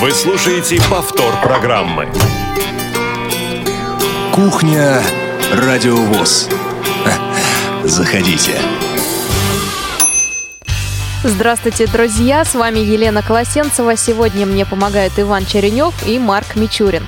Вы слушаете повтор программы. Кухня Радиовоз. Заходите. Здравствуйте, друзья! С вами Елена Колосенцева. Сегодня мне помогают Иван Черенев и Марк Мичурин.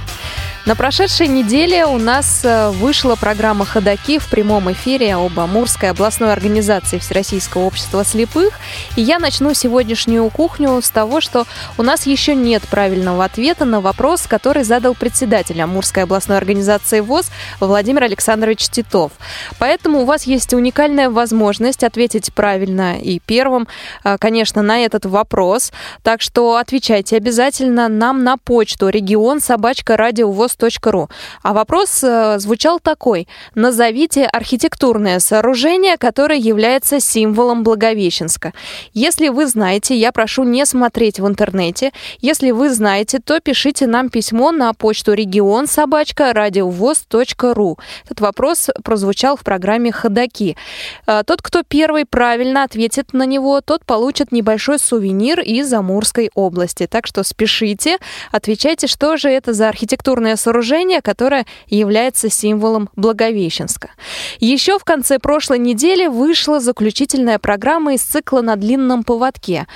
На прошедшей неделе у нас э, вышла программа «Ходоки» в прямом эфире об Амурской областной организации Всероссийского общества слепых. И я начну сегодняшнюю кухню с того, что у нас еще нет правильного ответа на вопрос, который задал председатель Амурской областной организации ВОЗ Владимир Александрович Титов. Поэтому у вас есть уникальная возможность ответить правильно и первым, э, конечно, на этот вопрос. Так что отвечайте обязательно нам на почту регион собачка радио ВОЗ вопрос.ру. А вопрос э, звучал такой. Назовите архитектурное сооружение, которое является символом Благовещенска. Если вы знаете, я прошу не смотреть в интернете. Если вы знаете, то пишите нам письмо на почту регион собачка радиовоз.ру. Этот вопрос прозвучал в программе «Ходоки». Э, тот, кто первый правильно ответит на него, тот получит небольшой сувенир из Амурской области. Так что спешите, отвечайте, что же это за архитектурное сооружение, которое является символом Благовещенска. Еще в конце прошлой недели вышла заключительная программа из цикла «На длинном поводке».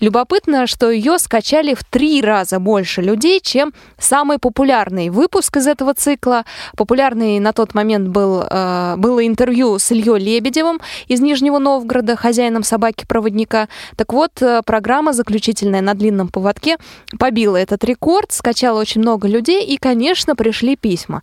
Любопытно, что ее скачали в три раза больше людей, чем самый популярный выпуск из этого цикла. Популярный на тот момент был, э, было интервью с Ильей Лебедевым из Нижнего Новгорода, хозяином собаки-проводника. Так вот, э, программа заключительная «На длинном поводке» побила этот рекорд, скачала очень много людей и, конечно, конечно, пришли письма.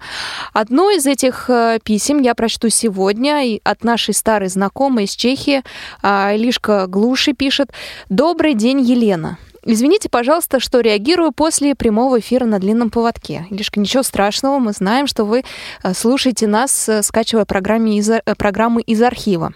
Одно из этих э, писем я прочту сегодня от нашей старой знакомой из Чехии. А, Илишка Глуши пишет. «Добрый день, Елена. Извините, пожалуйста, что реагирую после прямого эфира на длинном поводке. Лишка, ничего страшного, мы знаем, что вы э, слушаете нас, э, скачивая программы из, программы из архива.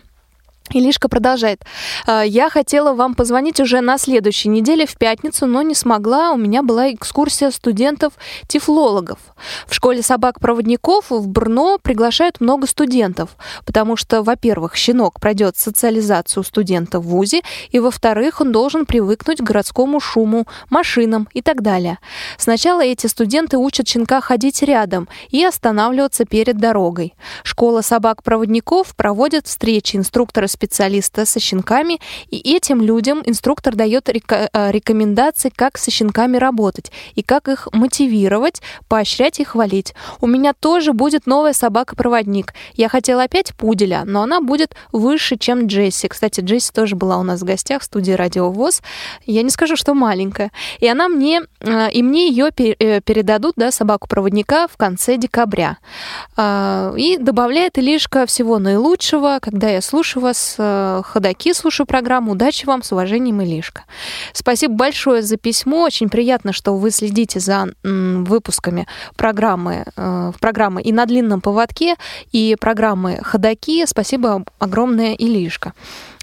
Илишка продолжает. «А, я хотела вам позвонить уже на следующей неделе в пятницу, но не смогла. У меня была экскурсия студентов-тифлологов. В школе собак-проводников в Брно приглашают много студентов, потому что, во-первых, щенок пройдет социализацию студента в ВУЗе, и, во-вторых, он должен привыкнуть к городскому шуму, машинам и так далее. Сначала эти студенты учат щенка ходить рядом и останавливаться перед дорогой. Школа собак-проводников проводит встречи инструктора специалиста со щенками, и этим людям инструктор дает э, рекомендации, как со щенками работать и как их мотивировать, поощрять и хвалить. У меня тоже будет новая собака-проводник. Я хотела опять пуделя, но она будет выше, чем Джесси. Кстати, Джесси тоже была у нас в гостях в студии Радио ВОЗ. Я не скажу, что маленькая. И она мне, э, и мне ее э, передадут, да, собаку-проводника в конце декабря. А, и добавляет Илишка всего наилучшего, когда я слушаю вас вас. Э, ходаки, слушаю программу. Удачи вам, с уважением, Илишка. Спасибо большое за письмо. Очень приятно, что вы следите за выпусками программы, э, программы и на длинном поводке, и программы Ходаки. Спасибо огромное, Илишка.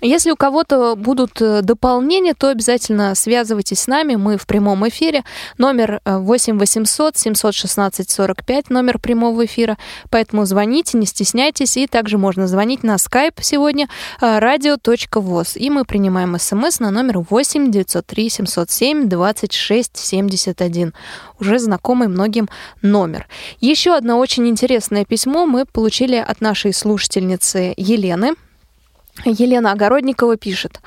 Если у кого-то будут э, дополнения, то обязательно связывайтесь с нами. Мы в прямом эфире. Номер 8 800 716 45, номер прямого эфира. Поэтому звоните, не стесняйтесь. И также можно звонить на skype сегодня radio.voz. Э, И мы принимаем смс на номер 8 903 707 26 71. Уже знакомый многим номер. Еще одно очень интересное письмо мы получили от нашей слушательницы Елены. Елена Огородникова пишет.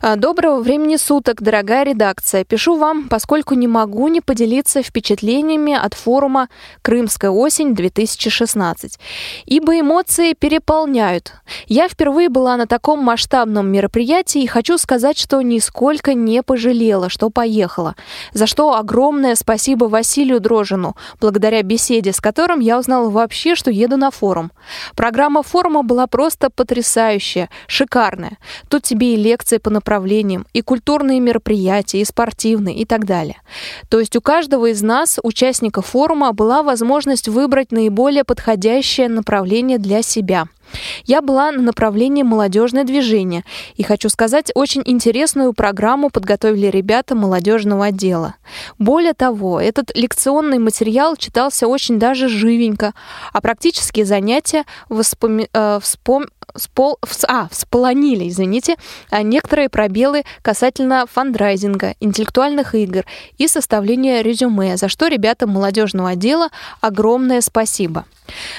«А, Доброго времени суток, дорогая редакция. Пишу вам, поскольку не могу не поделиться впечатлениями от форума «Крымская осень-2016». Ибо эмоции переполняют. Я впервые была на таком масштабном мероприятии и хочу сказать, что нисколько не пожалела, что поехала. За что огромное спасибо Василию Дрожину, благодаря беседе с которым я узнала вообще, что еду на форум. Программа форума была просто потрясающая – шикарная. Тут тебе и лекции по направлениям, и культурные мероприятия, и спортивные, и так далее. То есть у каждого из нас, участников форума, была возможность выбрать наиболее подходящее направление для себя – Я была на направлении молодежное движение. И хочу сказать, очень интересную программу подготовили ребята молодежного отдела. Более того, этот лекционный материал читался очень даже живенько, а практические занятия воспоми... э, вспом... Спол... А, всполонили, извините, а некоторые пробелы касательно фандрайзинга, интеллектуальных игр и составления резюме, за что ребятам молодежного отдела огромное спасибо.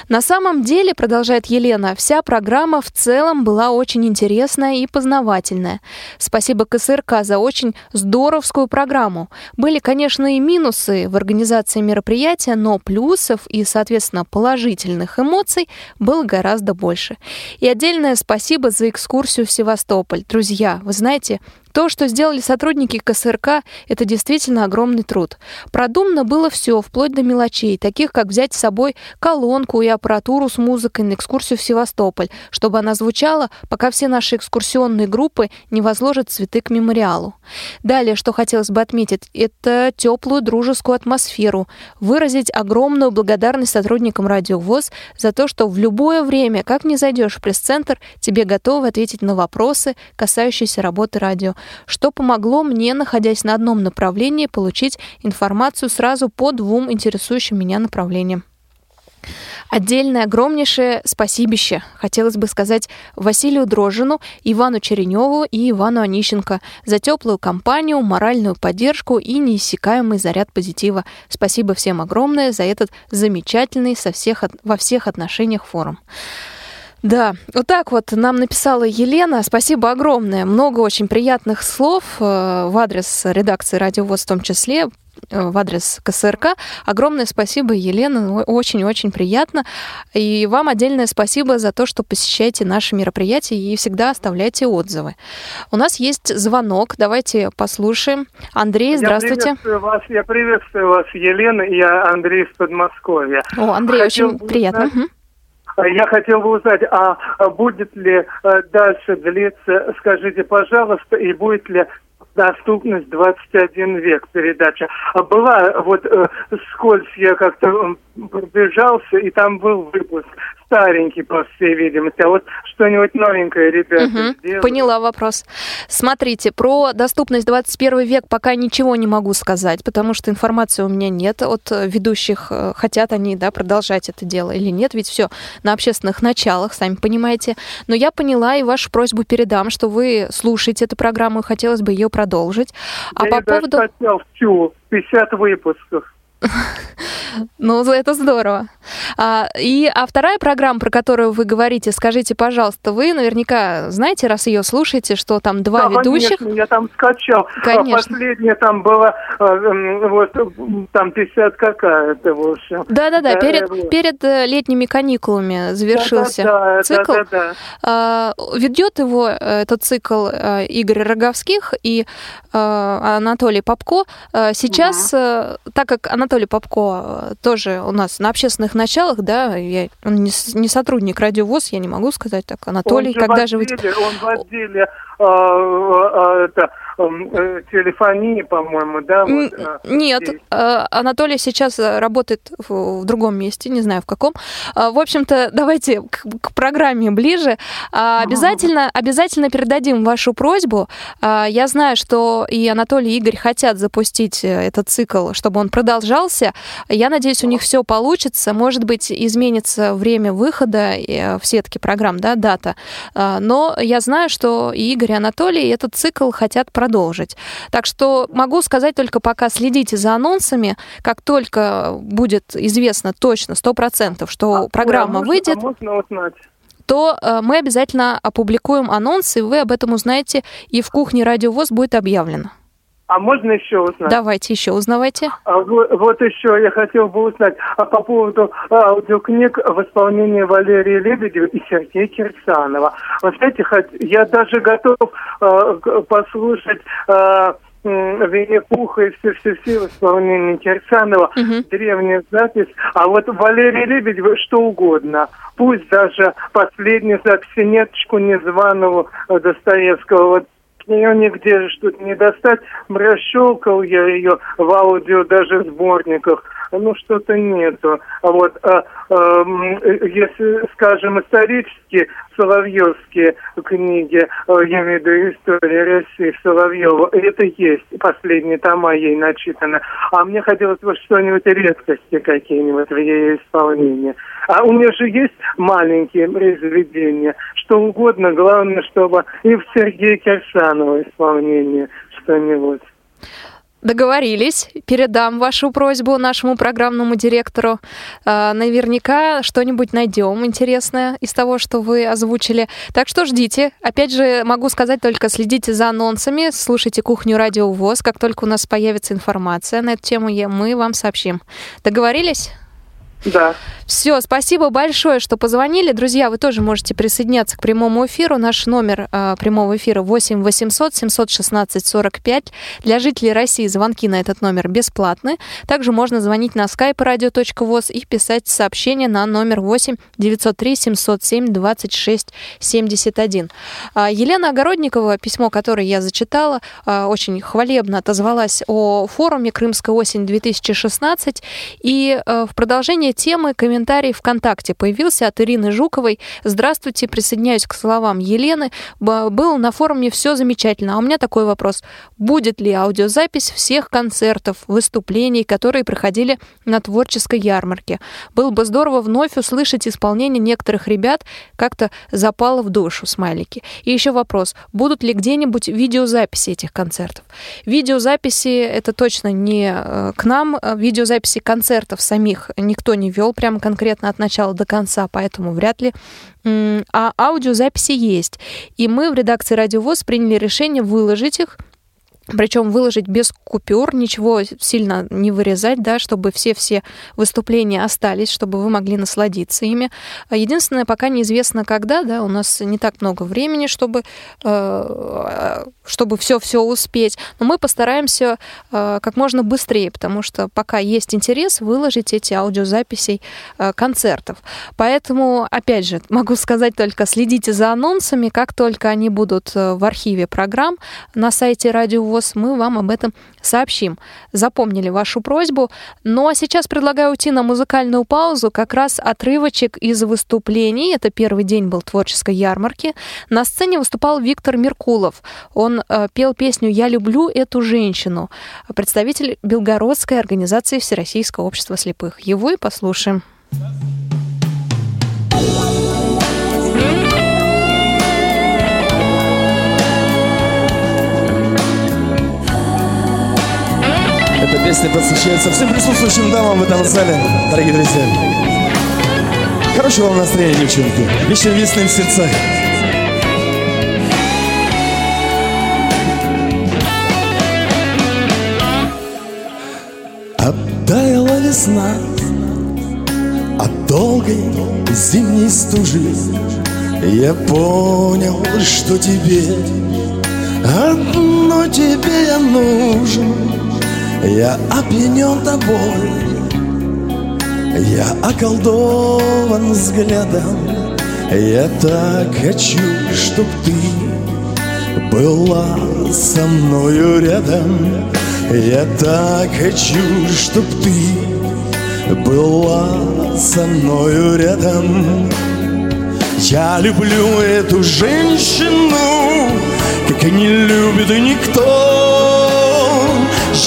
На самом деле, продолжает Елена, вся программа в целом была очень интересная и познавательная. Спасибо КСРК за очень здоровскую программу. Были, конечно, и минусы в организации мероприятия, но плюсов и, соответственно, положительных эмоций было гораздо больше. И отдельное спасибо за экскурсию в Севастополь. Друзья, вы знаете, то, что сделали сотрудники КСРК, это действительно огромный труд. Продумано было все, вплоть до мелочей, таких как взять с собой колонку и аппаратуру с музыкой на экскурсию в Севастополь, чтобы она звучала, пока все наши экскурсионные группы не возложат цветы к мемориалу. Далее, что хотелось бы отметить, это теплую дружескую атмосферу, выразить огромную благодарность сотрудникам Радио ВОЗ за то, что в любое время, как не зайдешь в пресс-центр, тебе готовы ответить на вопросы, касающиеся работы радио что помогло мне, находясь на одном направлении, получить информацию сразу по двум интересующим меня направлениям. Отдельное огромнейшее спасибище, хотелось бы сказать, Василию Дрожину, Ивану Череневу и Ивану Онищенко за теплую компанию, моральную поддержку и неиссякаемый заряд позитива. Спасибо всем огромное за этот замечательный со всех, во всех отношениях форум. Да, вот так вот нам написала Елена. Спасибо огромное. Много очень приятных слов э, в адрес редакции «Радио ВОЗ» в том числе э, в адрес КСРК. Огромное спасибо, Елена, очень-очень приятно. И вам отдельное спасибо за то, что посещаете наши мероприятия и всегда оставляете отзывы. У нас есть звонок, давайте послушаем. Андрей, здравствуйте. Я приветствую вас, я приветствую вас Елена, я Андрей из Подмосковья. О, Андрей, Хотел очень приятно. Узнать... Я хотел бы узнать, а будет ли э, дальше длиться, скажите, пожалуйста, и будет ли доступность 21 век передача. А была вот э, скользь я как-то пробежался, и там был выпуск старенький, по всей видимости. А вот что-нибудь новенькое, ребята, угу. Поняла вопрос. Смотрите, про доступность 21 век пока ничего не могу сказать, потому что информации у меня нет от ведущих. Э, хотят они да, продолжать это дело или нет, ведь все на общественных началах, сами понимаете. Но я поняла и вашу просьбу передам, что вы слушаете эту программу, и хотелось бы ее продолжить. А я по поводу... хотел всю 50 выпусков. Ну, это здорово. А, и, а вторая программа, про которую вы говорите, скажите, пожалуйста, вы наверняка знаете, раз ее слушаете, что там два да, ведущих? Конечно, я там скачал. А конечно. Последняя там была, а, вот, там 50 какая-то, в общем. Да-да-да, перед, перед э, летними каникулами завершился да, да, цикл. Да, да, да. Ведет его э, этот цикл э, Игорь Роговских и Анатолий Попко. Сейчас, угу. так как Анатолий Попко тоже у нас на общественных началах, да, я, он не, не сотрудник радиовоз, я не могу сказать так. Анатолий, он когда же вы... Он в отделе а, а, это, э, телефонии, по-моему, да? Вот, а, Нет, здесь. Анатолий сейчас работает в, другом месте, не знаю в каком. В общем-то, давайте к, к программе ближе. Обязательно, обязательно передадим вашу просьбу. Я знаю, что и Анатолий и Игорь хотят запустить э, этот цикл, чтобы он продолжался. Я надеюсь, у них все получится. Может быть, изменится время выхода э, в сетке программ, да, дата. Но я знаю, что и Игорь и Анатолий этот цикл хотят продолжить. Так что могу сказать только пока следите за анонсами. Как только будет известно точно, сто процентов, что а, программа а выйдет... А можно узнать? то э, мы обязательно опубликуем анонс, и вы об этом узнаете, и в кухне Радио ВОЗ будет объявлено. А можно еще узнать? Давайте еще узнавайте. А, вот, вот еще я хотел бы узнать а по поводу аудиокниг в исполнении Валерии Лебедева и Сергея Кирсанова. Вы знаете, хоть, я даже готов а, послушать а, Винни-Пуха и все-все-все в исполнении Кирсанова. Угу. Древняя запись. А вот Валерий Лебедев что угодно. Пусть даже последнюю запись неточку незваного Достоевского. Вот ее нигде что-то не достать. Расщелкал я ее в аудио даже сборниках ну, что-то нету. А вот, а, а, если, скажем, исторические Соловьевские книги, э, я имею в виду история России Соловьева, это есть, последние тома ей начитаны. А мне хотелось бы что-нибудь редкости какие-нибудь в ее исполнении. А у меня же есть маленькие произведения, что угодно, главное, чтобы и в Сергея Кирсанова исполнении что-нибудь. Договорились. Передам вашу просьбу нашему программному директору. А, наверняка что-нибудь найдем интересное из того, что вы озвучили. Так что ждите. Опять же, могу сказать только следите за анонсами, слушайте кухню Радио ВОЗ. Как только у нас появится информация на эту тему, мы вам сообщим. Договорились? Да. Все, спасибо большое, что позвонили. Друзья, вы тоже можете присоединяться к прямому эфиру. Наш номер э, прямого эфира 8 800 716 45. Для жителей России звонки на этот номер бесплатны. Также можно звонить на skype radio.voz и писать сообщение на номер 8 903 707 26 71. Елена Огородникова, письмо, которое я зачитала, э, очень хвалебно отозвалась о форуме «Крымская осень 2016». И э, в продолжение темы комментарий ВКонтакте появился от Ирины Жуковой. Здравствуйте, присоединяюсь к словам Елены. Было на форуме все замечательно. А у меня такой вопрос. Будет ли аудиозапись всех концертов, выступлений, которые проходили на творческой ярмарке? Было бы здорово вновь услышать исполнение некоторых ребят. Как-то запало в душу, смайлики. И еще вопрос. Будут ли где-нибудь видеозаписи этих концертов? Видеозаписи это точно не э, к нам. Видеозаписи концертов самих никто не не вел прямо конкретно от начала до конца, поэтому вряд ли. А аудиозаписи есть. И мы в редакции «Радиовоз» приняли решение выложить их причем выложить без купюр, ничего сильно не вырезать, да, чтобы все-все выступления остались, чтобы вы могли насладиться ими. Единственное, пока неизвестно когда, да, у нас не так много времени, чтобы, э, чтобы все-все успеть, но мы постараемся э, как можно быстрее, потому что пока есть интерес выложить эти аудиозаписи э, концертов. Поэтому, опять же, могу сказать только следите за анонсами, как только они будут в архиве программ на сайте Радио ВОЗ, мы вам об этом сообщим. Запомнили вашу просьбу. Ну а сейчас предлагаю уйти на музыкальную паузу, как раз отрывочек из выступлений. Это первый день был творческой ярмарки. На сцене выступал Виктор Меркулов. Он э, пел песню «Я люблю эту женщину», представитель Белгородской организации Всероссийского общества слепых. Его и послушаем. Эта песня посвящается всем присутствующим дамам в этом зале, дорогие друзья. Хорошего вам настроения, девчонки. Вечер весны в сердцах. Оттаяла весна от долгой зимней стужи. Я понял, что тебе одно тебе я нужен. Я опьянен тобой Я околдован взглядом Я так хочу, чтоб ты Была со мною рядом Я так хочу, чтоб ты Была со мною рядом. Я люблю эту женщину Как не любит никто.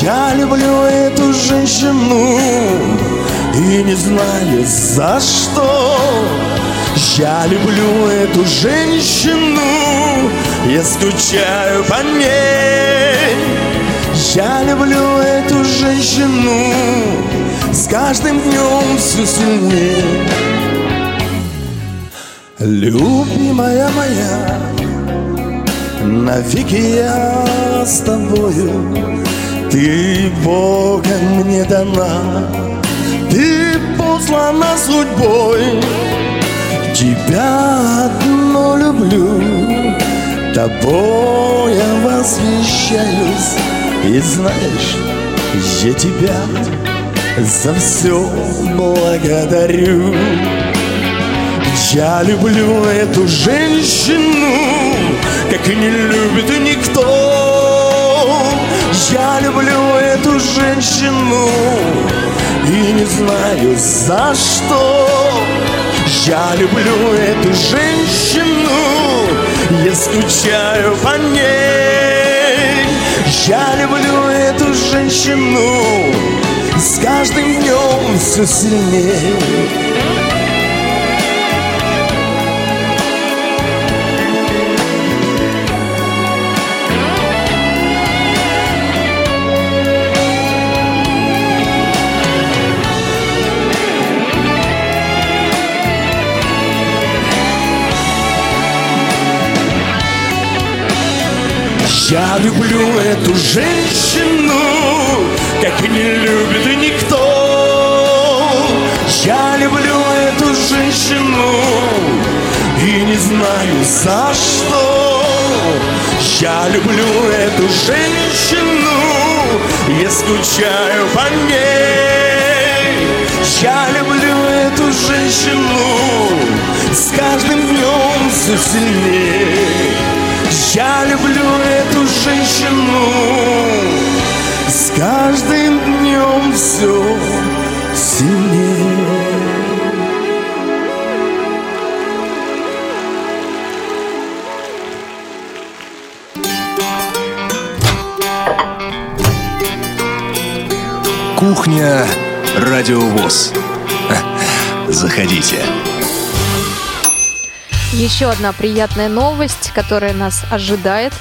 Я люблю эту женщину И не знаю за что. Я люблю эту женщину Я скучаю по ней Я люблю эту женщину С каждым днем все сильнее Любимая моя Навеки я с тобою ты Богом мне дана, ты послана судьбой. Тебя одну люблю, тобой я восхищаюсь. И знаешь, я тебя за все благодарю. Я люблю эту женщину, как и не любит никто. Я люблю эту женщину И не знаю за что Я люблю эту женщину Я скучаю по ней Я люблю эту женщину. С каждым днем все сильнее Я люблю эту женщину, как не любит никто. Я люблю эту женщину и не знаю за что. Я люблю эту женщину, я скучаю по ней. Я люблю эту женщину, с каждым днем все сильнее. Я люблю эту женщину С каждым днем все сильнее Кухня Радиовоз. Заходите. Еще одна приятная новость, которая нас ожидает.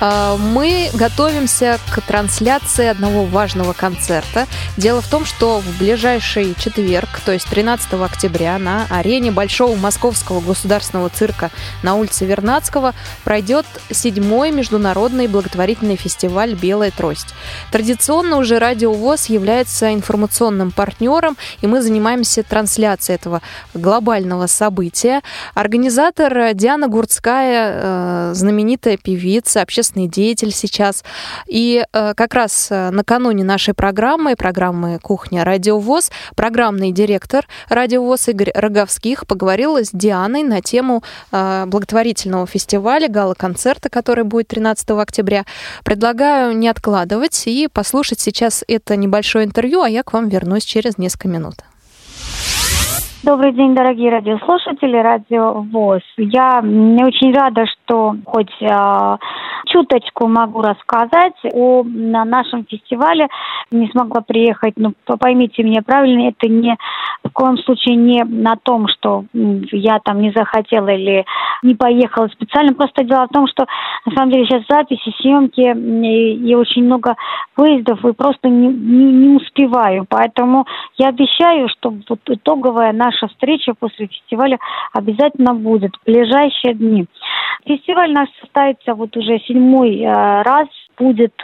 А, мы готовимся к трансляции одного важного концерта. Дело в том, что в ближайший четверг, то есть 13 октября, на арене Большого Московского государственного цирка на улице Вернадского пройдет седьмой международный благотворительный фестиваль «Белая трость». Традиционно уже Радио ВОЗ является информационным партнером, и мы занимаемся трансляцией этого глобального события. Организатор Диана Гурцкая, э, знаменитая певица, общественный деятель сейчас. И э, как раз э, накануне нашей программы, программы «Кухня Радиовоз», программный директор Радиовоз Игорь Роговских поговорил с Дианой на тему э, благотворительного фестиваля, гала-концерта, который будет 13 октября. Предлагаю не откладывать и послушать сейчас это небольшое интервью, а я к вам вернусь через несколько минут. Добрый день, дорогие радиослушатели, радио ВОЗ. Я очень рада, что хоть э, чуточку могу рассказать о нашем фестивале. Не смогла приехать, но поймите меня правильно, это не в коем случае не на том, что я там не захотела или не поехала специально. Просто дело в том, что на самом деле сейчас записи, съемки и, и очень много выездов, и просто не, не, не успеваю. Поэтому я обещаю, что вот итоговая наша встреча после фестиваля обязательно будет в ближайшие дни. Фестиваль наш состоится вот уже седьмой э, раз будет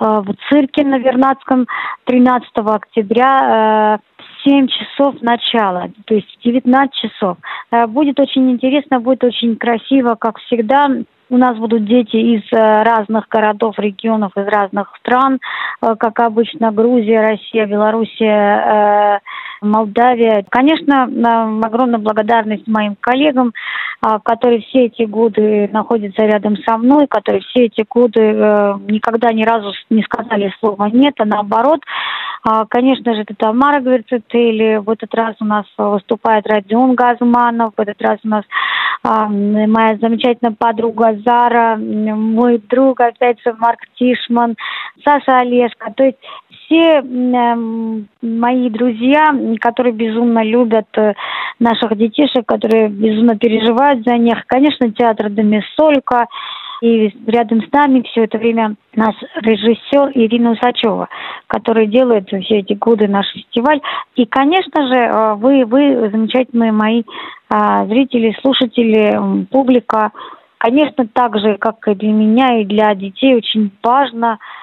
э, в цирке на Вернадском 13 октября. Э, 7 часов начала, то есть 19 часов. Э, будет очень интересно, будет очень красиво, как всегда. У нас будут дети из э, разных городов, регионов, из разных стран, э, как обычно, Грузия, Россия, Белоруссия, Молдавия. Конечно, огромная благодарность моим коллегам, которые все эти годы находятся рядом со мной, которые все эти годы э, никогда ни разу не сказали слова «нет», а наоборот. А, конечно же, это Тамара Гверцетели, в этот раз у нас выступает Родион Газманов, в этот раз у нас а, моя замечательная подруга Зара, мой друг, опять же, Марк Тишман, Саша Олешко. То есть все эм, мои друзья, которые безумно любят э, наших детишек, которые безумно переживают за них. Конечно, театр Домисолька. И рядом с нами все это время наш режиссер Ирина Усачева, который делает все эти годы наш фестиваль. И, конечно же, э, вы, вы замечательные мои э, зрители, слушатели, публика. Конечно, так же, как и для меня, и для детей очень важно – а,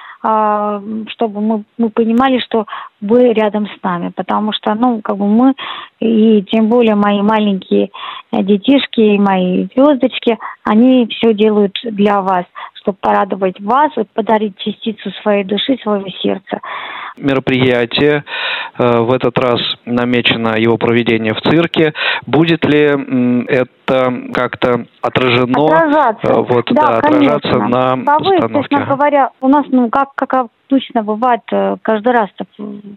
чтобы мы, мы понимали, что вы рядом с нами, потому что, ну, как бы мы, и тем более мои маленькие детишки и мои звездочки, они все делают для вас, чтобы порадовать вас, подарить частицу своей души, своего сердца мероприятие. Э, в этот раз намечено его проведение в цирке. Будет ли это как-то отражено? Отражаться. Э, вот, да, да отражаться конечно. на Повы, постановке? Честно говоря, у нас, ну, как, как обычно бывает, э, каждый раз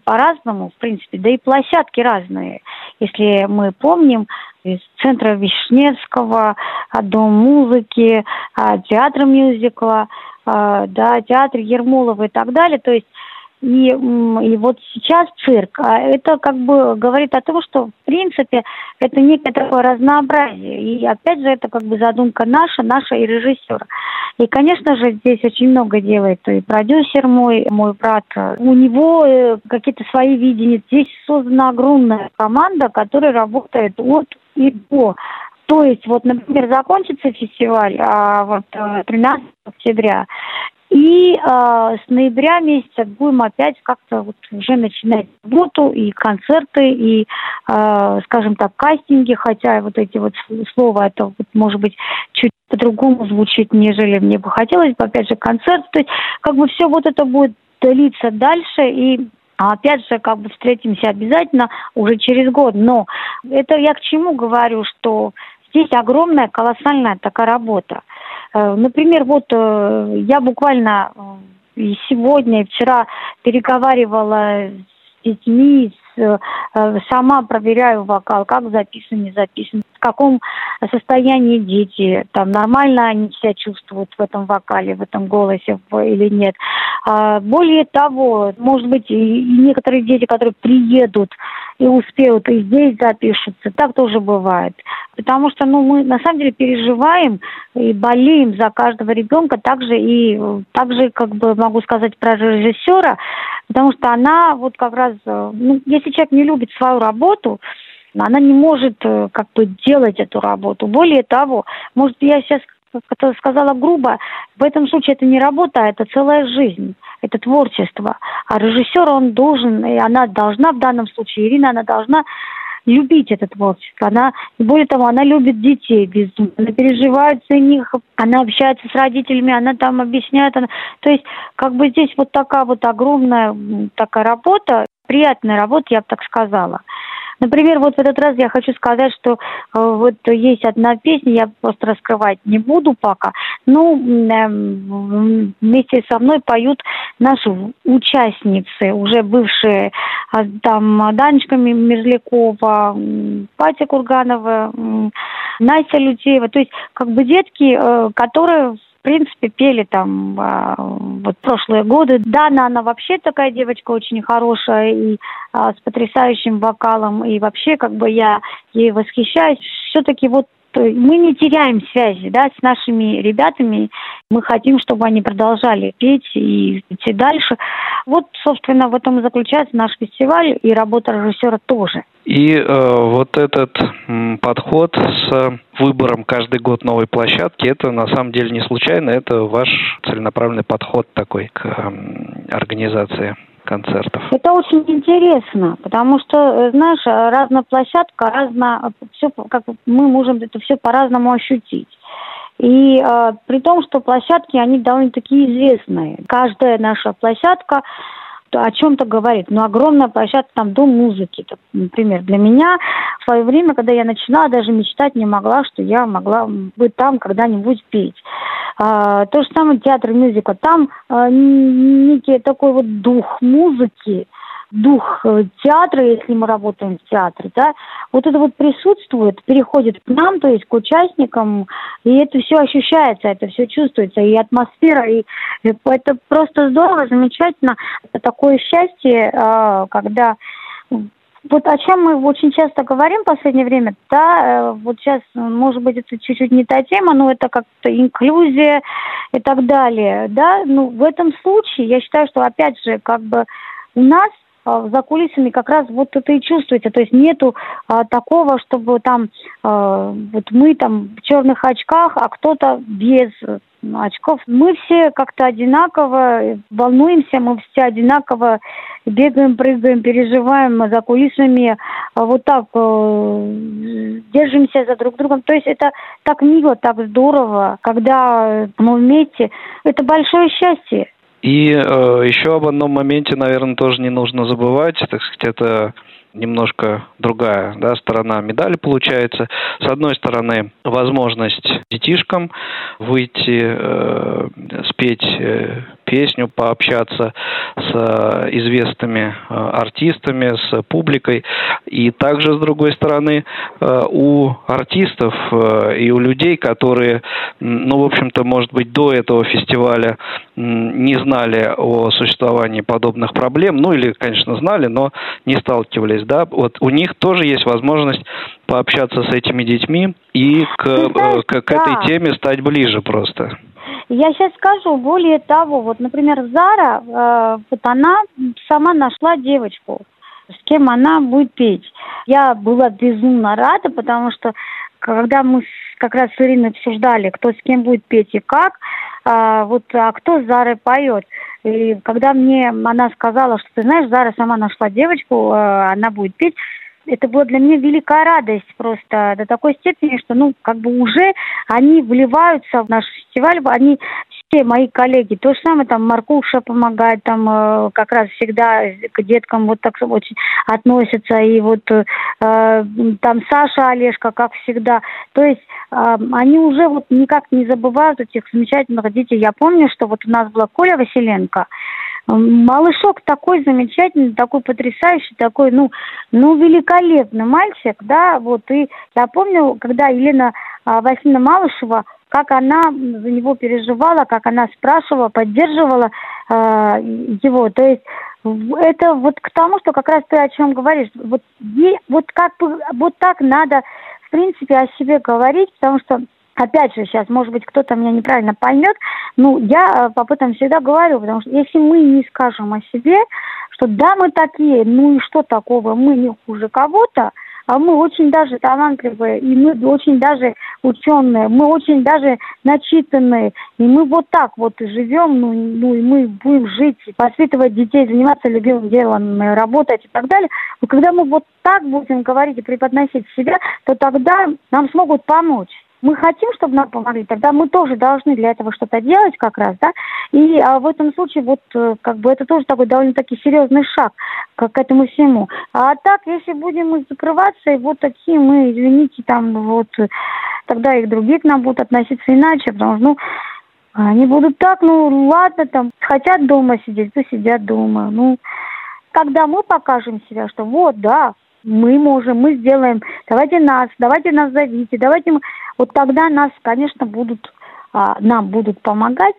по-разному, в принципе, да и площадки разные. Если мы помним, из центра Вишневского, Дом музыки, театр мюзикла, да, театр Ермолова и так далее. То есть и, и вот сейчас цирк, а это как бы говорит о том, что в принципе это некое такое разнообразие. И опять же это как бы задумка наша, наша и режиссера. И, конечно же, здесь очень много делает и продюсер мой, мой брат. У него э, какие-то свои видения. Здесь создана огромная команда, которая работает от и до. То есть, вот, например, закончится фестиваль а, вот, 13 э, октября, и э, с ноября месяца будем опять как-то вот уже начинать работу и концерты, и, э, скажем так, кастинги, хотя вот эти вот слова, это вот, может быть чуть по-другому звучит, нежели мне бы хотелось бы, опять же, концерт. То есть как бы все вот это будет длиться дальше, и опять же, как бы встретимся обязательно уже через год. Но это я к чему говорю, что здесь огромная, колоссальная такая работа. Э, например, вот э, я буквально э, и сегодня, и вчера переговаривала с детьми, сама проверяю вокал, как записан, не записан, в каком состоянии дети, там нормально они себя чувствуют в этом вокале, в этом голосе или нет. А, более того, может быть, и некоторые дети, которые приедут и успеют, и здесь запишутся, так тоже бывает. Потому что, ну, мы на самом деле переживаем и болеем за каждого ребенка, также и также, как бы могу сказать про режиссера, потому что она вот как раз, ну, если человек не любит свою работу, она не может э, как бы делать эту работу. Более того, может, я сейчас как сказала грубо, в этом случае это не работа, а это целая жизнь, это творчество. А режиссер, он должен, и она должна в данном случае, Ирина, она должна любить это творчество. Она, более того, она любит детей безумно, она переживает за них, она общается с родителями, она там объясняет. Она... То есть, как бы здесь вот такая вот огромная такая работа, приятная работа, я бы так сказала. Например, вот в этот раз я хочу сказать, что э, вот есть одна песня, я просто раскрывать не буду пока, ну, э, вместе со мной поют наши участницы, уже бывшие, э, там, Данечка Мерзлякова, Патя Курганова, Настя Лютеева, то есть как бы детки, э, которые в принципе, пели там а, вот прошлые годы. Дана, она вообще такая девочка очень хорошая и а, с потрясающим вокалом. И вообще, как бы я ей восхищаюсь. Все-таки вот мы не теряем связи да, с нашими ребятами. Мы хотим, чтобы они продолжали петь и идти дальше. Вот, собственно, в этом и заключается наш фестиваль и работа режиссера тоже. И э, вот этот м, подход с выбором каждый год новой площадки, это на самом деле не случайно, это ваш целенаправленный подход такой к э, организации концертов. Это очень интересно, потому что, э, знаешь, разная площадка, разная, все, как мы можем это все по-разному ощутить. И э, при том, что площадки, они довольно-таки известные. Каждая наша площадка о чем-то говорит. Но огромная площадка, там дом музыки, например. Для меня в свое время, когда я начинала, даже мечтать не могла, что я могла быть там когда-нибудь петь. А, то же самое театр мюзикла. Там а, некий такой вот дух музыки, дух э, театра, если мы работаем в театре, да, вот это вот присутствует, переходит к нам, то есть к участникам, и это все ощущается, это все чувствуется, и атмосфера, и это просто здорово, замечательно. Это такое счастье, а, когда вот о чем мы очень часто говорим в последнее время, да, э, вот сейчас, может быть, это чуть-чуть не та тема, но это как-то инклюзия и так далее, да, ну, в этом случае я считаю, что, опять же, как бы у нас за кулисами как раз вот это и чувствуете. То есть нету а, такого, чтобы там а, вот мы там в черных очках, а кто-то без очков. Мы все как-то одинаково волнуемся, мы все одинаково бегаем, прыгаем, переживаем за кулисами, а вот так э, держимся за друг другом. То есть это так мило, так здорово, когда мы вместе. Это большое счастье. И э, еще об одном моменте, наверное, тоже не нужно забывать. Так сказать, это немножко другая да, сторона медали получается. С одной стороны, возможность детишкам выйти, э, спеть э, песню, пообщаться с э, известными э, артистами, с публикой. И также, с другой стороны, у артистов и у людей, которые, ну, в общем-то, может быть, до этого фестиваля не знали о существовании подобных проблем, ну или, конечно, знали, но не сталкивались, да, вот у них тоже есть возможность пообщаться с этими детьми и к, знаешь, к, к этой да. теме стать ближе просто. Я сейчас скажу, более того, вот, например, Зара, э, вот она сама нашла девочку, с кем она будет петь. Я была безумно рада, потому что когда мы как раз с Ириной обсуждали, кто с кем будет петь и как, а, вот, а кто с Зарой поет. И когда мне она сказала, что ты знаешь, Зара сама нашла девочку, э, она будет петь, это была для меня великая радость просто до такой степени, что, ну, как бы уже они вливаются в наш фестиваль, они все мои коллеги, то же самое, там, Маркуша помогает, там, э, как раз всегда к деткам вот так очень относятся, и вот э, там Саша, Олежка, как всегда, то есть э, они уже вот никак не забывают этих замечательных детей. Я помню, что вот у нас была Коля Василенко, Малышок такой замечательный, такой потрясающий, такой, ну, ну, великолепный мальчик, да, вот, и я помню, когда Елена а, Васильевна Малышева, как она за него переживала, как она спрашивала, поддерживала э, его, то есть это вот к тому, что как раз ты о чем говоришь, вот, вот как вот так надо, в принципе, о себе говорить, потому что опять же, сейчас, может быть, кто-то меня неправильно поймет, ну, я э, об этом всегда говорю, потому что если мы не скажем о себе, что да, мы такие, ну и что такого, мы не хуже кого-то, а мы очень даже талантливые, и мы очень даже ученые, мы очень даже начитанные, и мы вот так вот живем, ну, ну и мы будем жить, воспитывать детей, заниматься любимым делом, работать и так далее. Но когда мы вот так будем говорить и преподносить себя, то тогда нам смогут помочь мы хотим, чтобы нам помогли, тогда мы тоже должны для этого что-то делать как раз, да, и а в этом случае вот э, как бы это тоже такой довольно-таки серьезный шаг к, к этому всему. А так, если будем мы закрываться, и вот такие мы, извините, там вот, тогда и другие к нам будут относиться иначе, потому что, ну, они будут так, ну, ладно, там, хотят дома сидеть, то сидят дома, ну, когда мы покажем себя, что вот, да, мы можем, мы сделаем, давайте нас, давайте нас зовите, давайте мы вот тогда нас, конечно, будут, а, нам будут помогать.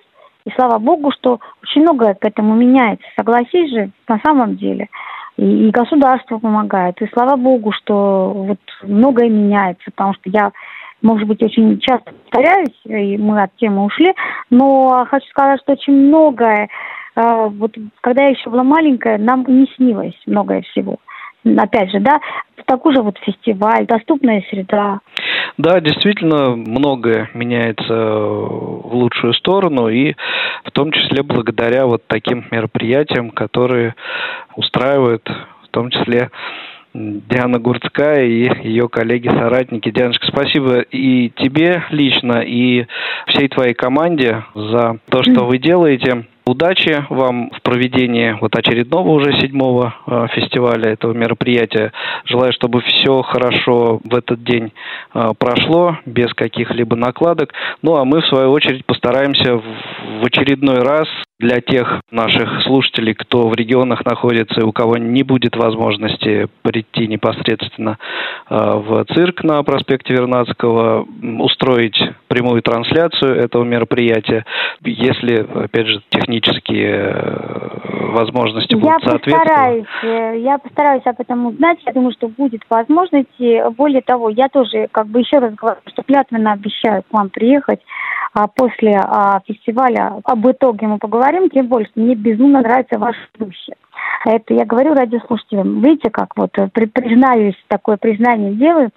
И слава богу, что очень многое к этому меняется. Согласись же, на самом деле. И, и государство помогает. И слава богу, что вот многое меняется, потому что я, может быть, очень часто повторяюсь, и мы от темы ушли, но хочу сказать, что очень многое, э, вот когда я еще была маленькая, нам не снилось многое всего опять же, да, такой же вот фестиваль, доступная среда. Да, действительно, многое меняется в лучшую сторону, и в том числе благодаря вот таким мероприятиям, которые устраивают в том числе Диана Гурцкая и ее коллеги-соратники. Дианочка, спасибо и тебе лично, и всей твоей команде за то, что вы делаете. Удачи вам в проведении вот очередного уже седьмого э, фестиваля этого мероприятия. Желаю, чтобы все хорошо в этот день э, прошло, без каких-либо накладок. Ну а мы, в свою очередь, постараемся в очередной раз для тех наших слушателей, кто в регионах находится и у кого не будет возможности прийти непосредственно э, в цирк на проспекте Вернадского, устроить прямую трансляцию этого мероприятия, если, опять же, технические э, возможности будут я постараюсь, э, я постараюсь об этом узнать. Я думаю, что будет возможность. Более того, я тоже, как бы еще раз говорю, что клятвенно обещаю к вам приехать а после а, фестиваля. Об итоге мы поговорим, тем более, что мне безумно нравится ваше ведущие. Это я говорю радиослушателям. Видите, как вот э, при, признаюсь, такое признание делаю.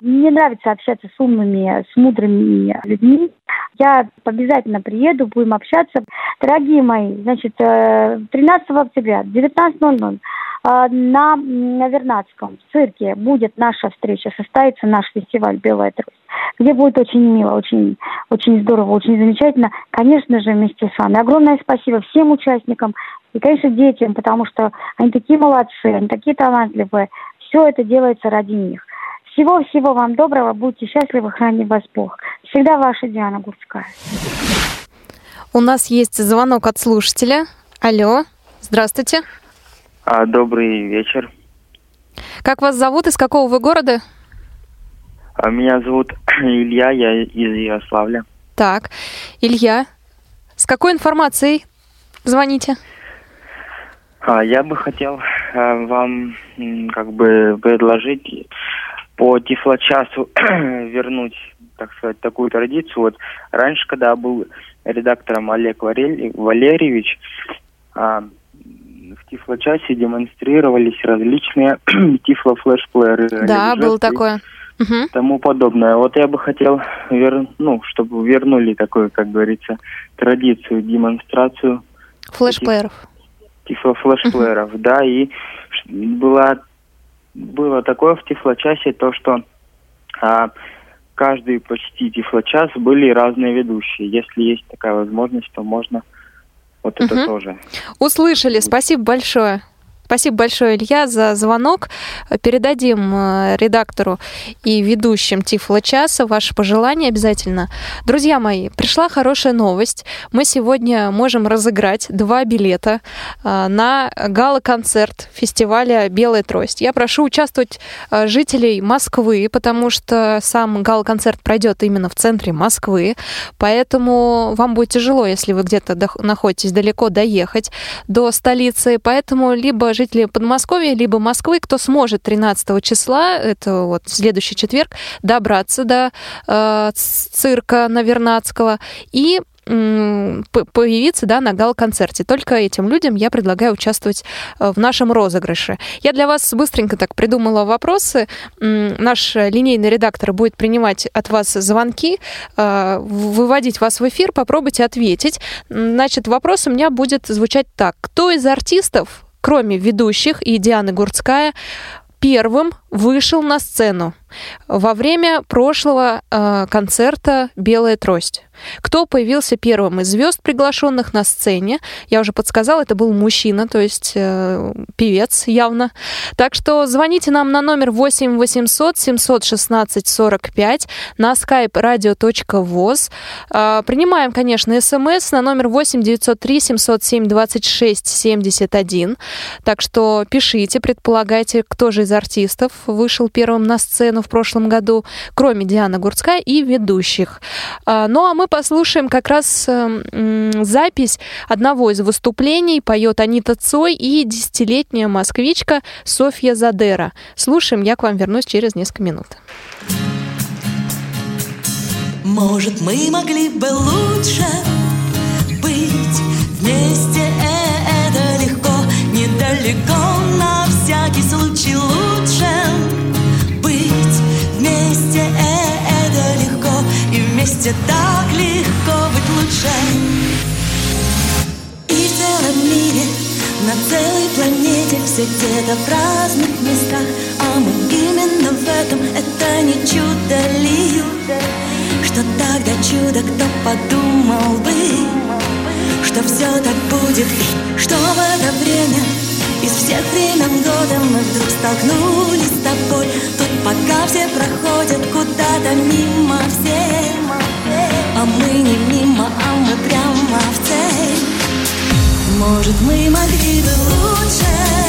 Мне нравится общаться с умными, с мудрыми людьми. Я обязательно приеду, будем общаться. Дорогие мои, значит, 13 э, октября, 19.00 э, на, на Вернадском цирке будет наша встреча, состоится наш фестиваль «Белая трость», где будет очень мило, очень, очень здорово, очень замечательно. Конечно же, вместе с вами. Огромное спасибо всем участникам, и, конечно, детям, потому что они такие молодцы, они такие талантливые. Все это делается ради них. Всего-всего вам доброго, будьте счастливы, храни вас Бог. Всегда ваша Диана Гурская. У нас есть звонок от слушателя. Алло, здравствуйте. А, добрый вечер. Как вас зовут? Из какого вы города? А, меня зовут Илья, я из Ярославля. Так, Илья, с какой информацией звоните? А, я бы хотел а, вам как бы предложить по тифлочасу вернуть, так сказать, такую традицию. Вот раньше, когда был редактором Олег Валерьевич, а, в тифлочасе демонстрировались различные тифло-флешплееры. Да, было такое. И тому подобное. Вот я бы хотел, вер... ну, чтобы вернули такую, как говорится, традицию, демонстрацию Флешплееров. Тифло-флешплееров, да, и была, было такое в тифлочасе, то, что а, каждый почти тифлочас были разные ведущие. Если есть такая возможность, то можно вот это Мгм. тоже. Услышали. Спасибо большое. Спасибо большое, Илья, за звонок. Передадим э, редактору и ведущим Тифла часа ваши пожелания обязательно. Друзья мои, пришла хорошая новость. Мы сегодня можем разыграть два билета э, на гала-концерт фестиваля «Белая трость». Я прошу участвовать э, жителей Москвы, потому что сам гала-концерт пройдет именно в центре Москвы. Поэтому вам будет тяжело, если вы где-то находитесь далеко, доехать до столицы. Поэтому либо жители Подмосковья, либо Москвы, кто сможет 13 числа, это вот следующий четверг, добраться до э, цирка Навернадского и появиться да, на гал-концерте. Только этим людям я предлагаю участвовать э, в нашем розыгрыше. Я для вас быстренько так придумала вопросы. Наш линейный редактор будет принимать от вас звонки, э, выводить вас в эфир, попробуйте ответить. Значит, вопрос у меня будет звучать так. Кто из артистов, кроме ведущих и Дианы Гурцкая, первым вышел на сцену во время прошлого э, концерта «Белая трость». Кто появился первым из звезд, приглашенных на сцене? Я уже подсказала, это был мужчина, то есть э, певец явно. Так что звоните нам на номер 8 800 716 45 на skype radio.voz. Э, принимаем, конечно, смс на номер 8 903 707 26 71. Так что пишите, предполагайте, кто же из артистов вышел первым на сцену в прошлом году, кроме Дианы Гурцкая и ведущих. А, Ну а мы послушаем как раз э, м, запись одного из выступлений. Поет Анита Цой и десятилетняя москвичка Софья Задера. Слушаем, я к вам вернусь через несколько минут. Может, мы могли бы лучше быть вместе, э, это легко, недалеко, на всякий случай вместе так легко быть лучше. И в целом мире, на целой планете Все где-то в разных местах. А мы именно в этом, это не чудо ли Что тогда чудо, кто подумал бы Что все так будет? Что в это время из всех времен года мы вдруг столкнулись с тобой? Тут пока все проходят куда-то мимо всех А мы не мимо, а мы прямо в цель. Может, мы могли бы лучше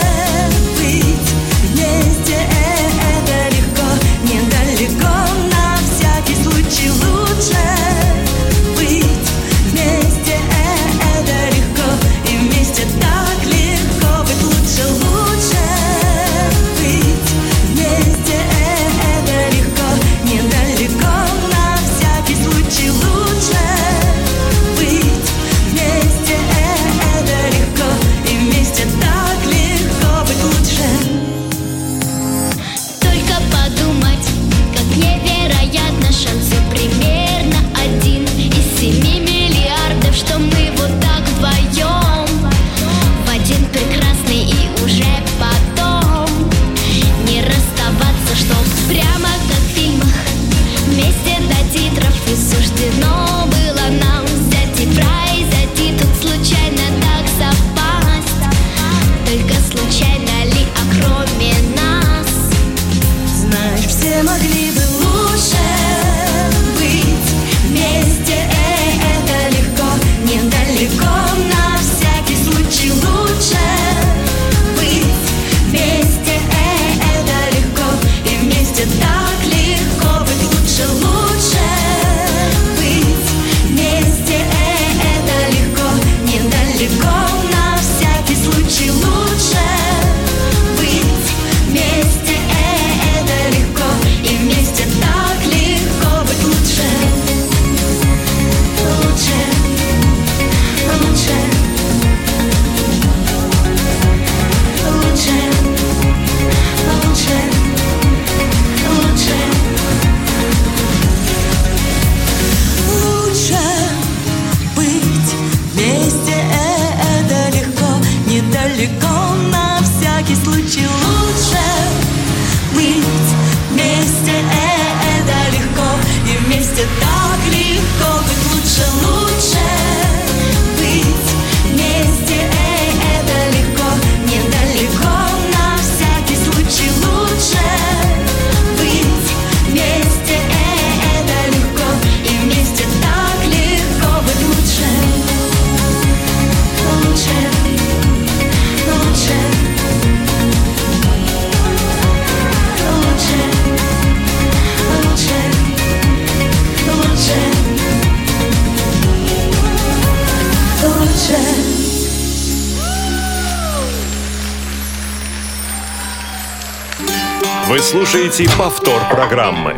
слушаете повтор программы.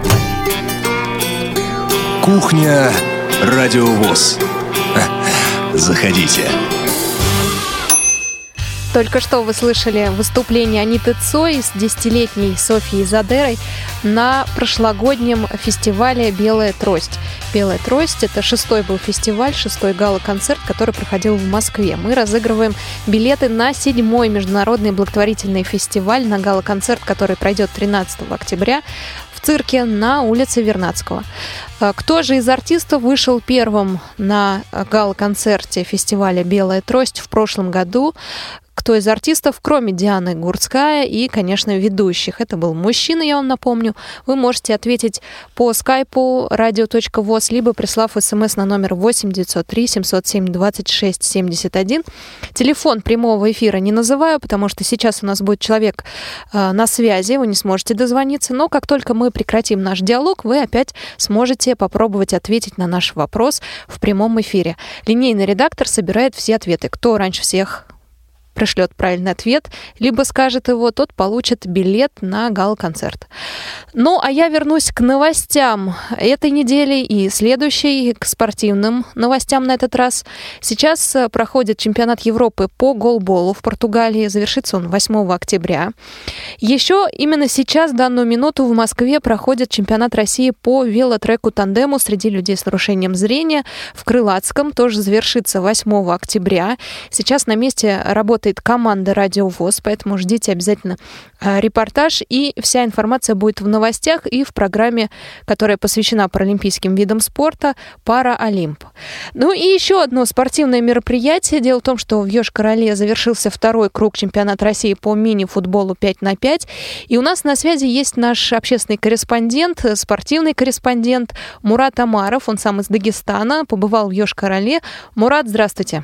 Кухня Радиовоз. Заходите. Только что вы слышали выступление Аниты Цой с десятилетней Софией Задерой на прошлогоднем фестивале «Белая трость». «Белая трость» — это шестой был фестиваль, шестой гала-концерт, который проходил в Москве. Мы разыгрываем билеты на седьмой международный благотворительный фестиваль, на гала-концерт, который пройдет 13 октября в цирке на улице Вернадского. А Кто же из артистов вышел первым на гала-концерте фестиваля «Белая трость» в прошлом году? Кто из артистов, кроме Дианы Гурцкая и, конечно, ведущих? Это был мужчина, я вам напомню. Вы можете ответить по скайпу radio.voz, либо прислав смс на номер 8 903 707 26 71. Телефон прямого эфира не называю, потому что сейчас у нас будет человек э, на связи, вы не сможете дозвониться, но как только мы прекратим наш диалог, вы опять сможете попробовать ответить на наш вопрос в прямом эфире. Линейный редактор собирает все ответы. Кто раньше всех пришлет правильный ответ, либо скажет его, тот получит билет на гал-концерт. Ну, а я вернусь к новостям этой недели и следующей, к спортивным новостям на этот раз. Сейчас э, проходит чемпионат Европы по голболу в Португалии. Завершится он 8 октября. Еще именно сейчас, в данную минуту, в Москве проходит чемпионат России по велотреку тандему среди людей с нарушением зрения. В Крылатском тоже завершится 8 октября. Сейчас на месте работает команда Радио ВОЗ, поэтому ждите обязательно э, репортаж. И вся информация будет в новостях и в программе, которая посвящена паралимпийским видам спорта «Параолимп». Ну и еще одно спортивное мероприятие. Дело в том, что в Йошкар-Оле завершился второй круг чемпионата России по мини-футболу 5 на 5. И у нас на связи есть наш общественный корреспондент, спортивный корреспондент Мурат Амаров. Он сам из Дагестана, побывал в Йошкар-Оле. Мурат, здравствуйте.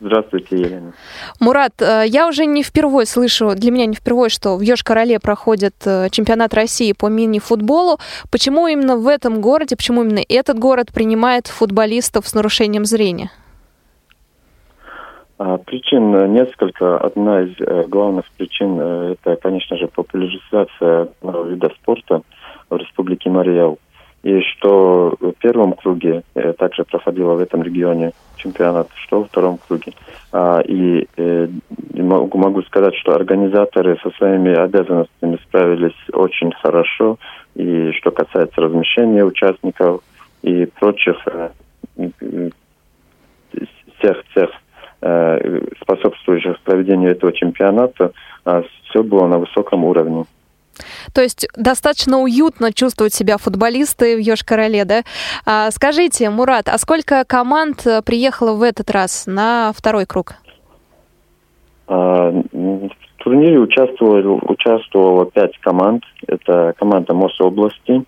Здравствуйте, Елена. Мурат, э, я уже не впервые слышу, для меня не впервые, что в Йошкар-Оле проходит э, чемпионат России по мини-футболу. Почему именно в этом городе, почему именно этот город принимает футболистов с нарушением зрения? А, Причин э, несколько. Одна из главных причин это, конечно же, популяризация вида спорта в Республике Мариял. И что в первом круге также проходило в этом регионе чемпионат, что во втором круге. А, и э, могу, могу сказать, что организаторы со своими обязанностями справились очень хорошо. И что касается размещения участников и прочих э, всех всех э, способствующих проведению этого чемпионата, э, все было на высоком уровне. То есть достаточно уютно чувствуют себя футболисты в Йошкар-Оле, да? А, скажите, Мурат, а сколько команд э, приехало в этот раз на второй круг? А, В турнире участвовало, участвовало пять команд. Это команда Мособласти,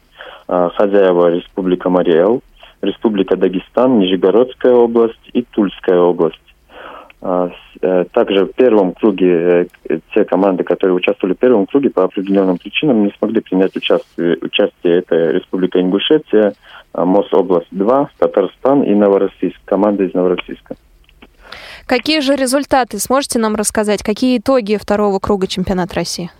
а, хозяева Республика Мариэл, Республика Дагестан, Нижегородская область и Тульская область. Э, Также в первом круге э, те команды, которые участвовали в первом круге по определенным причинам, не смогли принять участие. Участие это Республика Ингушетия, а, Мособласть-2, Татарстан и Новороссийск. Команда из Новороссийска. Какие же результаты сможете нам рассказать? Какие итоги второго круга чемпионата России?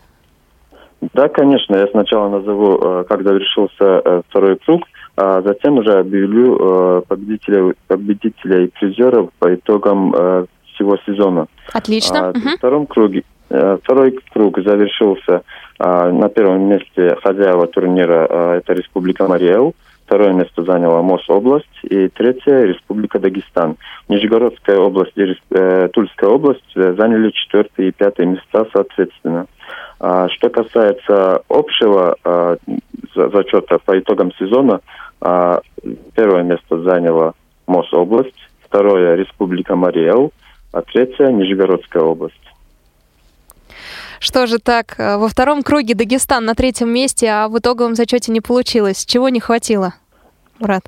Да, конечно. Я сначала назову, э, как завершился э, второй круг, а затем уже объявлю э, победителя, победителя и призеров по итогам э, всего сезона. Отлично. А. В втором круге э, второй круг завершился а, на первом месте хозяева турнира а, это Республика Мариэл, второе место заняла Мособласть и третье Республика Дагестан. Нижегородская область и э, Тульская область заняли четвертые и пятые места соответственно. А что касается общего а, зачета по итогам сезона, а, первое место заняла Мособласть, второе Республика Мариэл, а Нижегородская область. Что же так, э, во втором круге Дагестан на третьем месте, а в итоговом зачете не получилось. Чего не хватило, Мурат?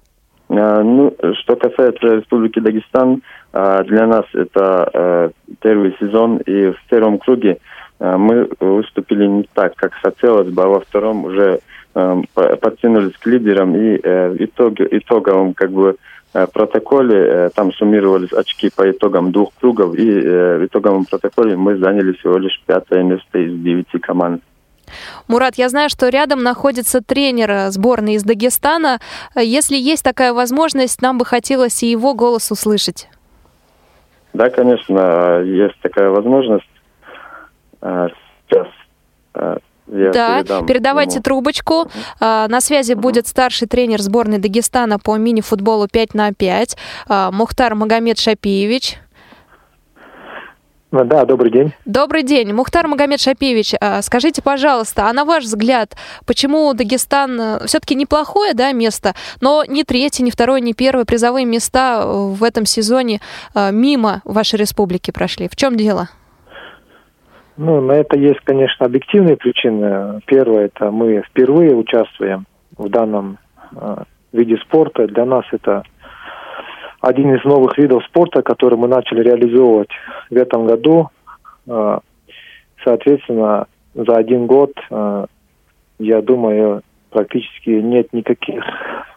А, ну, что касается Республики Дагестан, а, для нас это а, первый сезон, и в первом круге мы выступили не так, как хотелось бы, а во втором уже подтянулись к лидерам и э, итог, итоговым как бы Э, протоколе э, там суммировались очки по итогам двух кругов, и э, в итоговом протоколе мы заняли всего лишь пятое место из девяти команд. Мурат, я знаю, что рядом находится тренер сборной из Дагестана. Если есть такая возможность, нам бы хотелось и его голос услышать. Да, конечно, есть такая возможность. Сейчас я да, передавайте ему. трубочку. А, на связи будет старший тренер сборной Дагестана по мини-футболу 5 на 5 а, Мухтар Магомед Шапиевич. Да, добрый день. Добрый день. Мухтар Магомед Шапиевич, а, скажите, пожалуйста, а на ваш взгляд, почему Дагестан э, все-таки неплохое да, место, но ни третье, ни второе, ни первое призовые места в этом сезоне мимо вашей республики прошли? В чем дело? Ну, на это есть, конечно, объективные причины. Первое, это мы впервые участвуем в данном э, виде спорта. Для нас это один из новых видов спорта, который мы начали реализовывать в этом году. Э, соответственно, за один год, э, я думаю, практически нет никаких,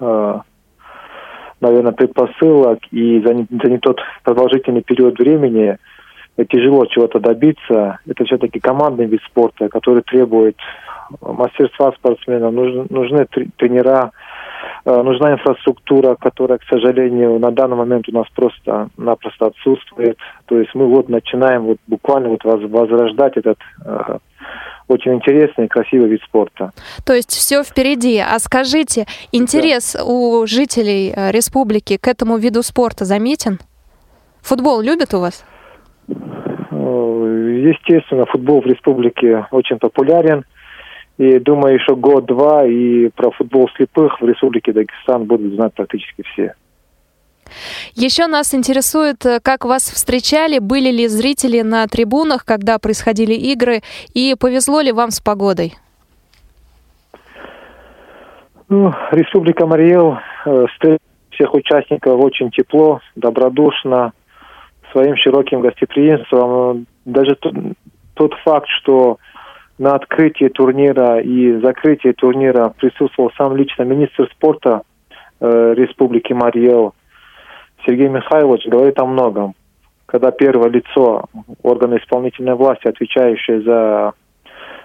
э, наверное, предпосылок, и за не, за не тот продолжительный период времени – тяжело чего-то добиться. Это все-таки командный вид спорта, который требует мастерства спортсмена, нужны, нужны тренера, э, нужна инфраструктура, которая, к сожалению, на данный момент у нас просто-напросто отсутствует. То есть мы вот начинаем вот буквально вот возрождать этот э, очень интересный и красивый вид спорта. То есть все впереди. А скажите, интерес да. у жителей э, республики к этому виду спорта заметен? Футбол любят у вас? Естественно, футбол в республике очень популярен. И думаю, еще год-два и про футбол слепых в республике Дагестан будут знать практически все. Еще нас интересует, как вас встречали, были ли зрители на трибунах, когда происходили игры, и повезло ли вам с погодой? Ну, Республика Мариэл э, всех участников очень тепло, добродушно, своим широким гостеприимством. Даже тот, факт, что на открытии турнира и закрытии турнира присутствовал сам лично министр спорта э, Республики Мариэл Сергей Михайлович, говорит о многом. Когда первое лицо органа исполнительной власти, отвечающее за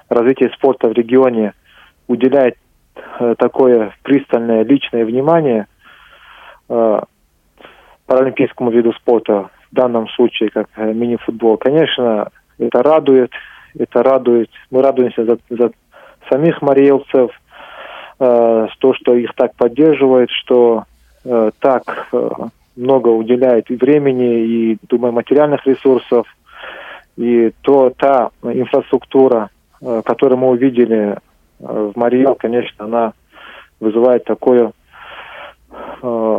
развитие спорта в регионе, уделяет э, такое пристальное личное внимание э, паралимпийскому виду спорта, в данном случае как э, мини-футбол. Конечно, это радует, это радует. Мы радуемся за, за самих мариэлцев, э, то, что их так поддерживает, что э, так э, много уделяет и времени, и, думаю, материальных ресурсов, и то та инфраструктура, э, которую мы увидели э, в Мариэл, конечно, она вызывает такое э,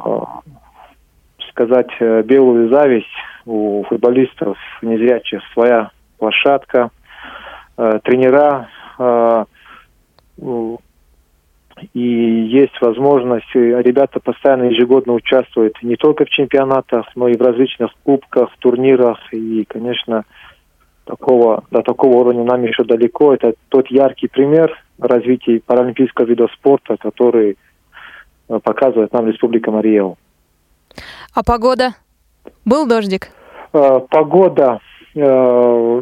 сказать, э, белую зависть у футболистов незрячих. Своя площадка, э, тренера, э, и есть возможность, ребята постоянно ежегодно участвуют не только в чемпионатах, но и в различных кубках, турнирах. И, конечно, такого, до такого уровня нам еще далеко. Это тот яркий пример развития паралимпийского вида спорта, который показывает нам Республика Мариэл. А погода? Был дождик? Э, погода. Э,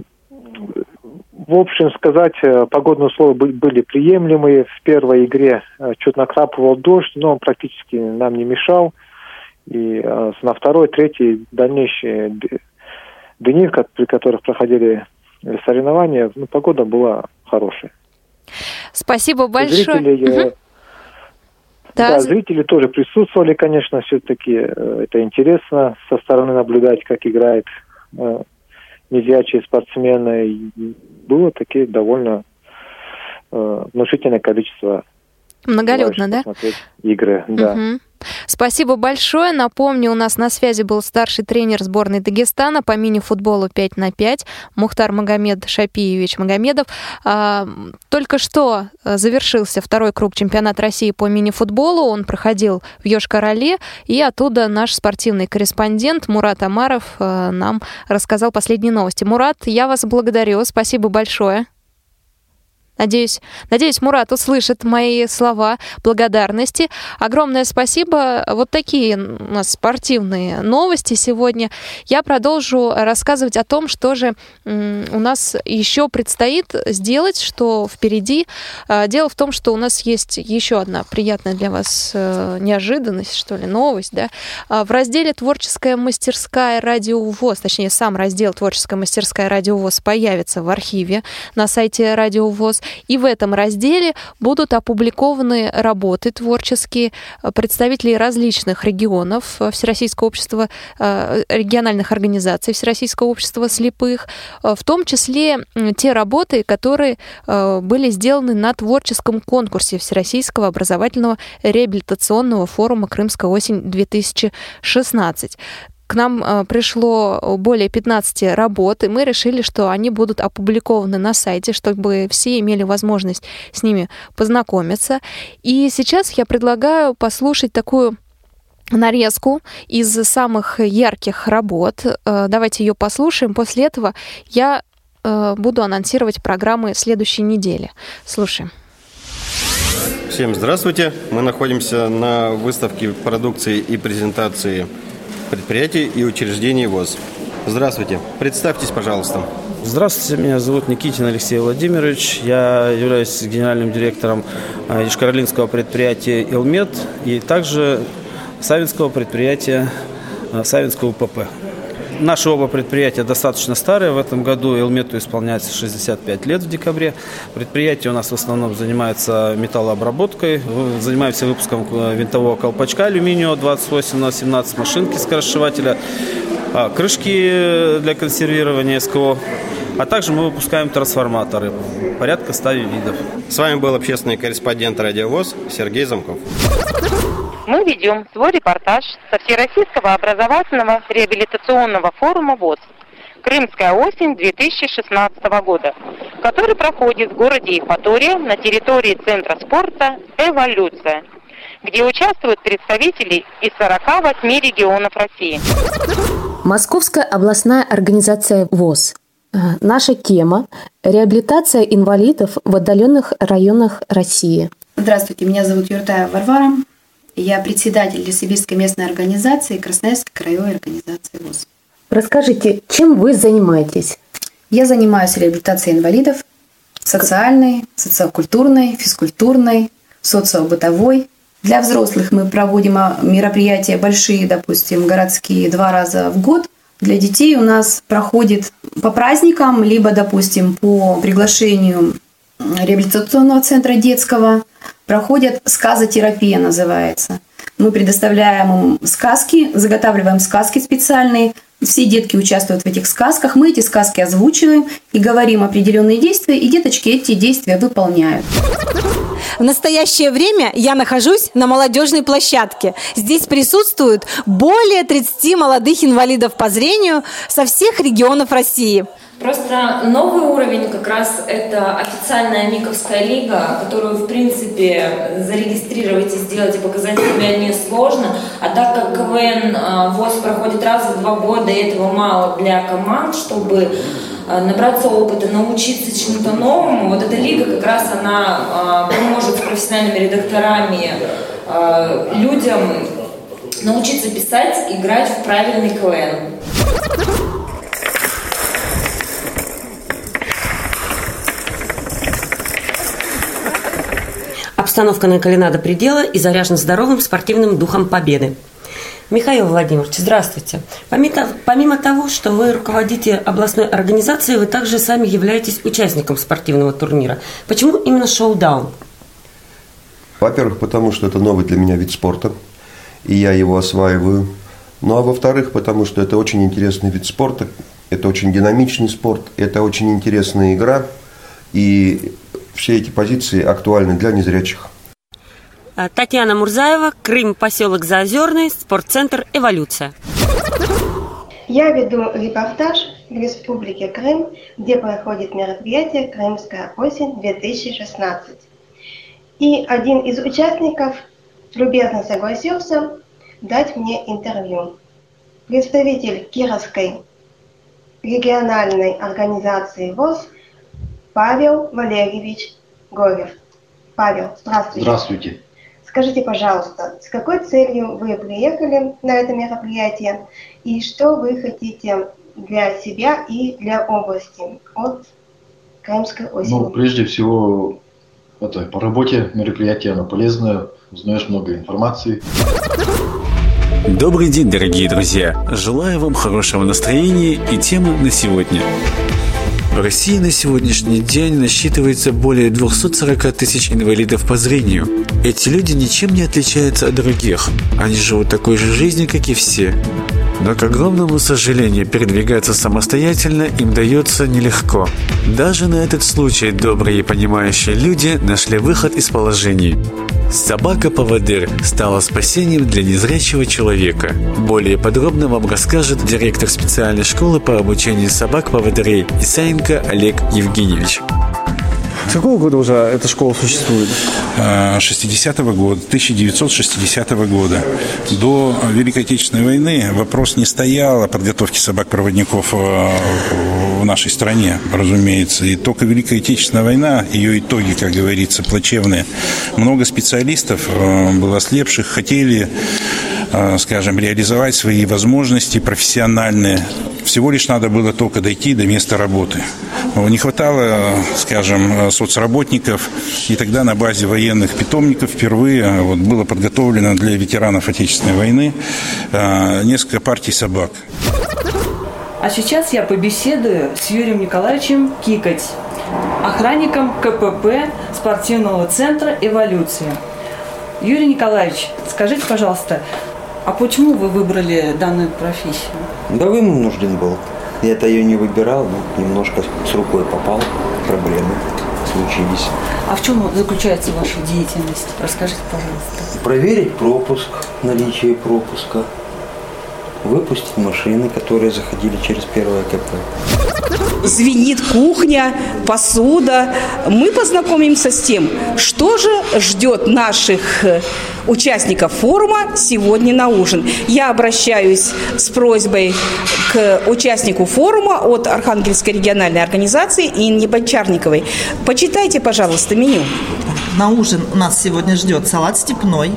в общем сказать, э, погодные условия были приемлемые. В первой игре чуть накрапывал дождь, но он практически нам не мешал. И на второй, третьей, дальнейшие дни, при которых проходили соревнования, ну, погода была хорошая. Спасибо большое. Зрители, угу. Да, да зрители тоже присутствовали, конечно, все-таки э, это интересно со стороны наблюдать, как играет э, незрячие спортсмены. Было такие довольно э, внушительное количество Многолюдно, да? Игры, да. Угу. Спасибо большое. Напомню, у нас на связи был старший тренер сборной Дагестана по мини-футболу 5 на 5 Мухтар Магомед Шапиевич Магомедов. А, только что э, завершился второй круг чемпионата России по мини-футболу. Он проходил в Йошкар-Оле, и оттуда наш спортивный корреспондент Мурат Амаров э, нам рассказал последние новости. Мурат, я вас благодарю. Спасибо большое. Надеюсь, надеюсь, Мурат услышит мои слова благодарности. Огромное спасибо. Вот такие у нас спортивные новости сегодня. Я продолжу рассказывать о том, что же у нас еще предстоит сделать, что впереди. А, дело в том, что у нас есть еще одна приятная для вас э, неожиданность, что ли, новость. Да? А, в разделе «Творческая мастерская радиовоз», точнее, сам раздел «Творческая мастерская радиовоз» появится в архиве на сайте радиовоз. И в этом разделе будут опубликованы работы творческие представителей различных регионов э, Всероссийского общества, э, региональных организаций Всероссийского общества слепых, э, в том числе те работы, которые были сделаны на творческом конкурсе Всероссийского образовательного реабилитационного форума «Крымская осень-2016». К нам э, пришло более 15 работ, и мы решили, что они будут опубликованы на сайте, чтобы все имели возможность с ними познакомиться. И сейчас я предлагаю послушать такую нарезку из самых ярких работ. Э, давайте ее послушаем. После этого я э, буду анонсировать программы следующей недели. Слушаем. Всем здравствуйте. Мы находимся на выставке продукции и презентации предприятий и учреждений ВОЗ. Здравствуйте. Представьтесь, пожалуйста. Здравствуйте, меня зовут Никитин Алексей Владимирович. Я являюсь генеральным директором Ишкаролинского э, предприятия «Илмет» и также Савинского предприятия э, Савинского УПП. Наши оба предприятия достаточно старые. В этом году Элмету исполняется 65 лет в декабре. Предприятие у нас в основном занимается металлообработкой. Занимаемся выпуском э, винтового колпачка алюминиевого 28 на 17 машинки скоросшивателя, а, крышки для консервирования СКО. А также мы выпускаем трансформаторы, порядка 100 видов. С вами был общественный корреспондент «Радиовоз» Сергей Замков мы ведем свой репортаж со Всероссийского образовательного реабилитационного форума ВОЗ «Крымская осень 2016 года», который проходит в городе Евпатория на территории Центра спорта «Эволюция», где участвуют представители из 48 регионов России. Московская областная организация ВОЗ. Э, наша тема – реабилитация инвалидов в отдаленных районах России. Здравствуйте, меня зовут Юртая Варвара. Я председатель Лесибирской местной организации Красноярской краевой организации ВОЗ. Расскажите, чем вы занимаетесь? Я занимаюсь реабилитацией инвалидов, социальной, социокультурной, физкультурной, социобытовой. Для взрослых мы проводим а, мероприятия большие, допустим, городские два раза в год. Для детей у нас проходит по праздникам, либо, допустим, по приглашению реабилитационного центра детского проходят сказотерапия называется. Мы предоставляем им сказки, заготавливаем сказки специальные, все детки участвуют в этих сказках, мы эти сказки озвучиваем и говорим определенные действия, и деточки эти действия выполняют. В настоящее время я нахожусь на молодежной площадке. Здесь присутствуют более 30 молодых инвалидов по зрению со всех регионов России. Просто новый уровень как раз это официальная Миковская лига, которую, в принципе, зарегистрировать и сделать и показать себя несложно. А так как КВН а, ВОЗ проходит раз в два года, и этого мало для команд, чтобы а, набраться опыта, научиться чему-то новому, вот эта лига как раз она а, поможет с профессиональными редакторами людям научиться писать, играть в правильный КВН. Обстановка накалена до предела и заряжена здоровым спортивным духом победы. Михаил Владимирович, здравствуйте. Помимо, помимо того, что вы руководите областной организацией, вы также сами являетесь участником спортивного турнира. Почему именно шоу-даун? Во-первых, потому что это новый для меня вид спорта, и я его осваиваю. Ну а во-вторых, потому что это очень интересный вид спорта, это очень динамичный спорт, это очень интересная игра, и все эти позиции актуальны для незрячих. А, Татьяна Мурзаева, Крым, поселок Заозерный, спортцентр «Эволюция». Я веду репортаж в Республике Крым, где проходит мероприятие «Крымская осень-2016». И один из участников любезно согласился дать мне интервью. Представитель Кировской региональной организации ВОЗ Павел Валерьевич Горев. Павел, здравствуйте. Здравствуйте. Скажите, пожалуйста, с какой целью вы приехали на это мероприятие и что вы хотите для себя и для области от Крымской осени? Ну, прежде всего, это по работе мероприятие, оно полезное, узнаешь много информации. Добрый день, дорогие друзья! Желаю вам хорошего настроения и темы на сегодня. В России на сегодняшний день насчитывается более 240 тысяч инвалидов по зрению. Эти люди ничем не отличаются от других. Они живут такой же жизнью, как и все. Но, к огромному сожалению, передвигаться самостоятельно им дается нелегко. Даже на этот случай добрые и понимающие люди нашли выход из положений. Собака-поводырь стала спасением для незрячего человека. Более подробно вам расскажет директор специальной школы по обучению собак-поводырей Исаенко Олег Евгеньевич. С какого года уже эта школа существует? 60-го года, 1960 года. До Великой Отечественной войны вопрос не стоял о подготовке собак-проводников э, в нашей стране, разумеется. И только Великая Отечественная война, ее итоги, как говорится, плачевные. Много специалистов э, было ослепших, хотели э, скажем, реализовать свои возможности профессиональные. Всего лишь надо было только дойти до места работы. Не хватало, скажем, соцработников, и тогда на базе военных питомников впервые вот, было подготовлено для ветеранов Отечественной войны э, несколько партий собак. А сейчас я побеседую с Юрием Николаевичем Кикать, охранником КПП спортивного центра «Эволюция». Юрий Николаевич, скажите, пожалуйста, а почему вы выбрали данную профессию? Да вынужден был. Я это ее не выбирал, но немножко с рукой попал, проблемы случились. А в чем заключается ваша деятельность? Расскажите, пожалуйста. Проверить пропуск, наличие пропуска, выпустить машины, которые заходили через первое КП. Звенит кухня, посуда. Мы познакомимся с тем, что же ждет наших э, участников форума сегодня на ужин. Я обращаюсь с просьбой к участнику форума от Архангельской региональной организации Инне Бончарниковой. Почитайте, пожалуйста, меню. На ужин у нас сегодня ждет салат степной,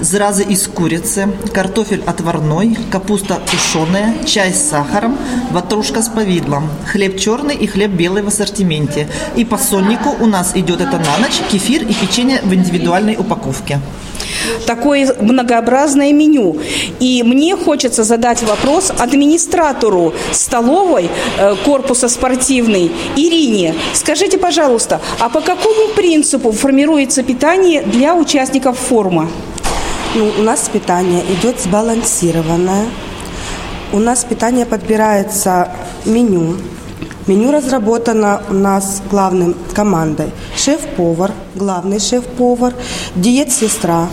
зразы из курицы, картофель отварной, капуста тушеная, чай с сахаром, ватрушка с повидлом, хлеб черный и хлеб белый в ассортименте. И по соннику у нас идет это на ночь, кефир и печенье в индивидуальной упаковке такое многообразное меню. И мне хочется задать вопрос администратору столовой э, корпуса спортивный Ирине. Скажите, пожалуйста, а по какому принципу формируется питание для участников форума? Ну, у нас питание идет сбалансированное. У нас питание подбирается меню. Меню разработано у нас главным командой. Шеф-повар, главный шеф-повар, диет-сестра.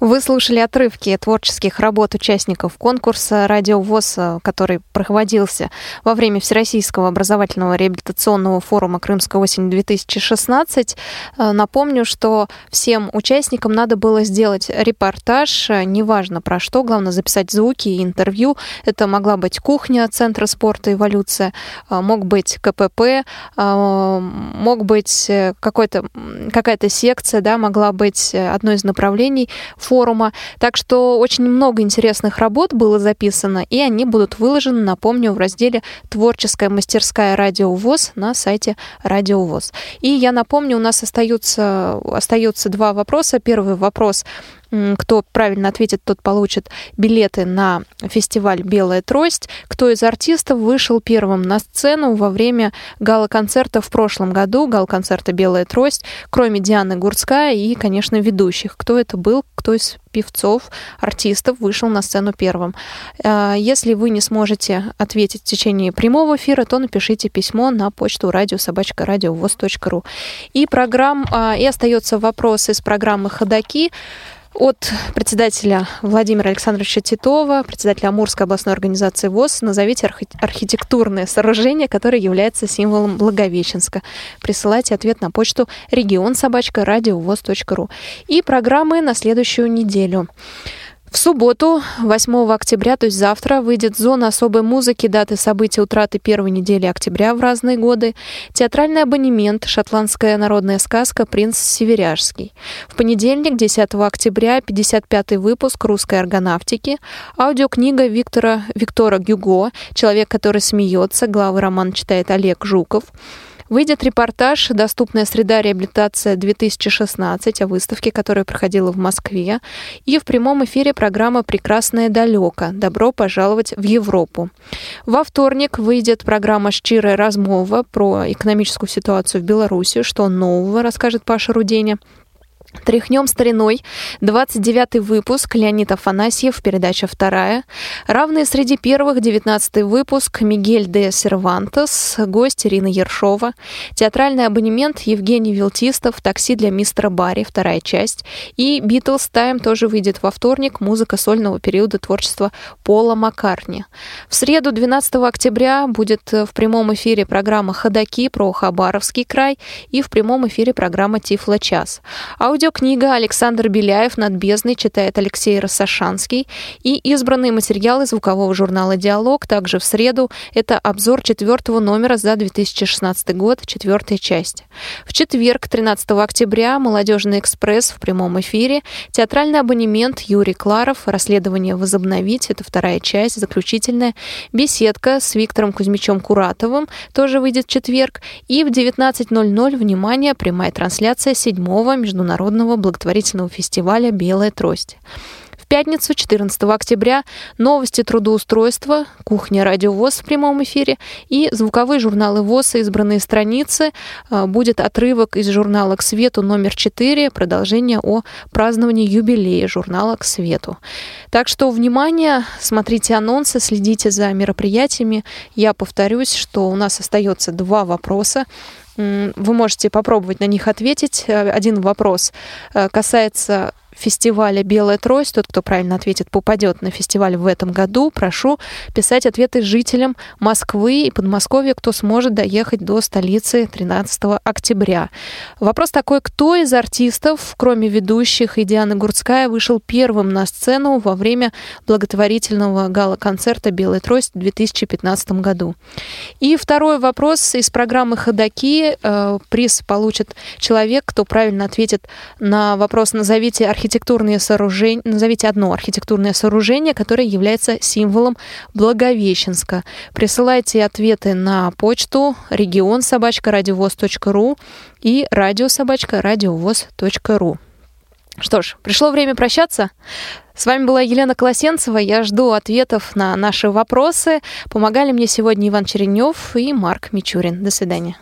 Вы слушали отрывки творческих работ участников конкурса «Радио ВОЗ», который проводился во время Всероссийского образовательного реабилитационного форума «Крымская осень-2016». Напомню, что всем участникам надо было сделать репортаж, неважно про что, главное записать звуки и интервью. Это могла быть кухня Центра спорта «Эволюция», мог быть КПП, мог быть какая-то секция, да, могла быть одно из направлений форума. Так что очень много интересных работ было записано, и они будут выложены, напомню, в разделе «Творческая мастерская Радио ВОЗ» на сайте Радио ВОЗ. И я напомню, у нас остаются, остаются два вопроса. Первый вопрос Кто правильно ответит, тот получит билеты на фестиваль «Белая трость». Кто из артистов вышел первым на сцену во время гала-концерта в прошлом году, гала-концерта «Белая трость», кроме Дианы Гурцкая и, конечно, ведущих. Кто это был, кто из певцов, артистов вышел на сцену первым. А, если вы не сможете ответить в течение прямого эфира, то напишите письмо на почту радиособачка.радиовоз.ру. И программ, а, и остается вопрос из программы «Ходоки» от председателя Владимира Александровича Титова, председателя Амурской областной организации ВОЗ, назовите архи- архитектурное сооружение, которое является символом Благовещенска. Присылайте ответ на почту регион собачка радиовоз.ру. И программы на следующую неделю. В субботу, 8 октября, то есть завтра, выйдет зона особой музыки, даты событий утраты первой недели октября в разные годы, театральный абонемент, шотландская народная сказка «Принц Северяжский». В понедельник, 10 октября, 55-й выпуск русской аргонавтики, аудиокнига Виктора, Виктора Гюго «Человек, который смеется», главы роман читает Олег Жуков. Выйдет репортаж «Доступная среда реабилитация-2016» о выставке, которая проходила в Москве. И в прямом эфире программа «Прекрасное далеко. Добро пожаловать в Европу». Во вторник выйдет программа «Щирая размова» про экономическую ситуацию в Беларуси, что нового расскажет Паша Руденя. Тряхнем стариной. 29 выпуск. Леонид Афанасьев. Передача вторая. Равные среди первых. 19 выпуск. Мигель де Сервантес. Гость Ирина Ершова. Театральный абонемент Евгений Вилтистов. Такси для мистера Барри. Вторая часть. И Битлз Тайм тоже выйдет во вторник. Музыка сольного периода творчества Пола Маккартни. В среду 12 октября будет в прямом эфире программа «Ходоки» про Хабаровский край и в прямом эфире программа «Тифло час». Аудио Аудиокнига Александр Беляев «Над бездной» читает Алексей Рассашанский. И избранные материалы звукового журнала «Диалог» также в среду. Это обзор четвертого номера за 2016 год, четвертая часть. В четверг, 13 октября, «Молодежный экспресс» в прямом эфире. Театральный абонемент Юрий Кларов. Расследование «Возобновить» — это вторая часть, заключительная. Беседка с Виктором Кузьмичем Куратовым тоже выйдет в четверг. И в 19.00, внимание, прямая трансляция седьмого международного международного благотворительного фестиваля «Белая трость». В пятницу, 14 октября, новости трудоустройства, кухня «Радио ВОЗ» в прямом эфире и звуковые журналы ВОЗ избранные страницы. А, будет отрывок из журнала «К свету» номер 4, продолжение о праздновании юбилея журнала «К свету». Так что, внимание, смотрите анонсы, следите за мероприятиями. Я повторюсь, что у нас остается два вопроса вы можете попробовать на них ответить. Э, один вопрос э, касается фестиваля «Белая трость». Тот, кто правильно ответит, попадет на фестиваль в этом году. Прошу писать ответы жителям Москвы и Подмосковья, кто сможет доехать до столицы 13 октября. Вопрос такой, кто из артистов, кроме ведущих и Дианы Гурцкая, вышел первым на сцену во время благотворительного гала-концерта «Белая трость» в 2015 году? И второй вопрос из программы «Ходоки». Э, приз получит человек, кто правильно ответит на вопрос «Назовите архитектуру архитектурные сооружения, назовите одно архитектурное сооружение, которое является символом Благовещенска. Присылайте ответы на почту регион собачка радиовоз.ру и радиособачка радиовоз.ру. Что ж, пришло время прощаться. С вами была Елена Колосенцева. Я жду ответов на наши вопросы. Помогали мне сегодня Иван Черенев и Марк Мичурин. До свидания.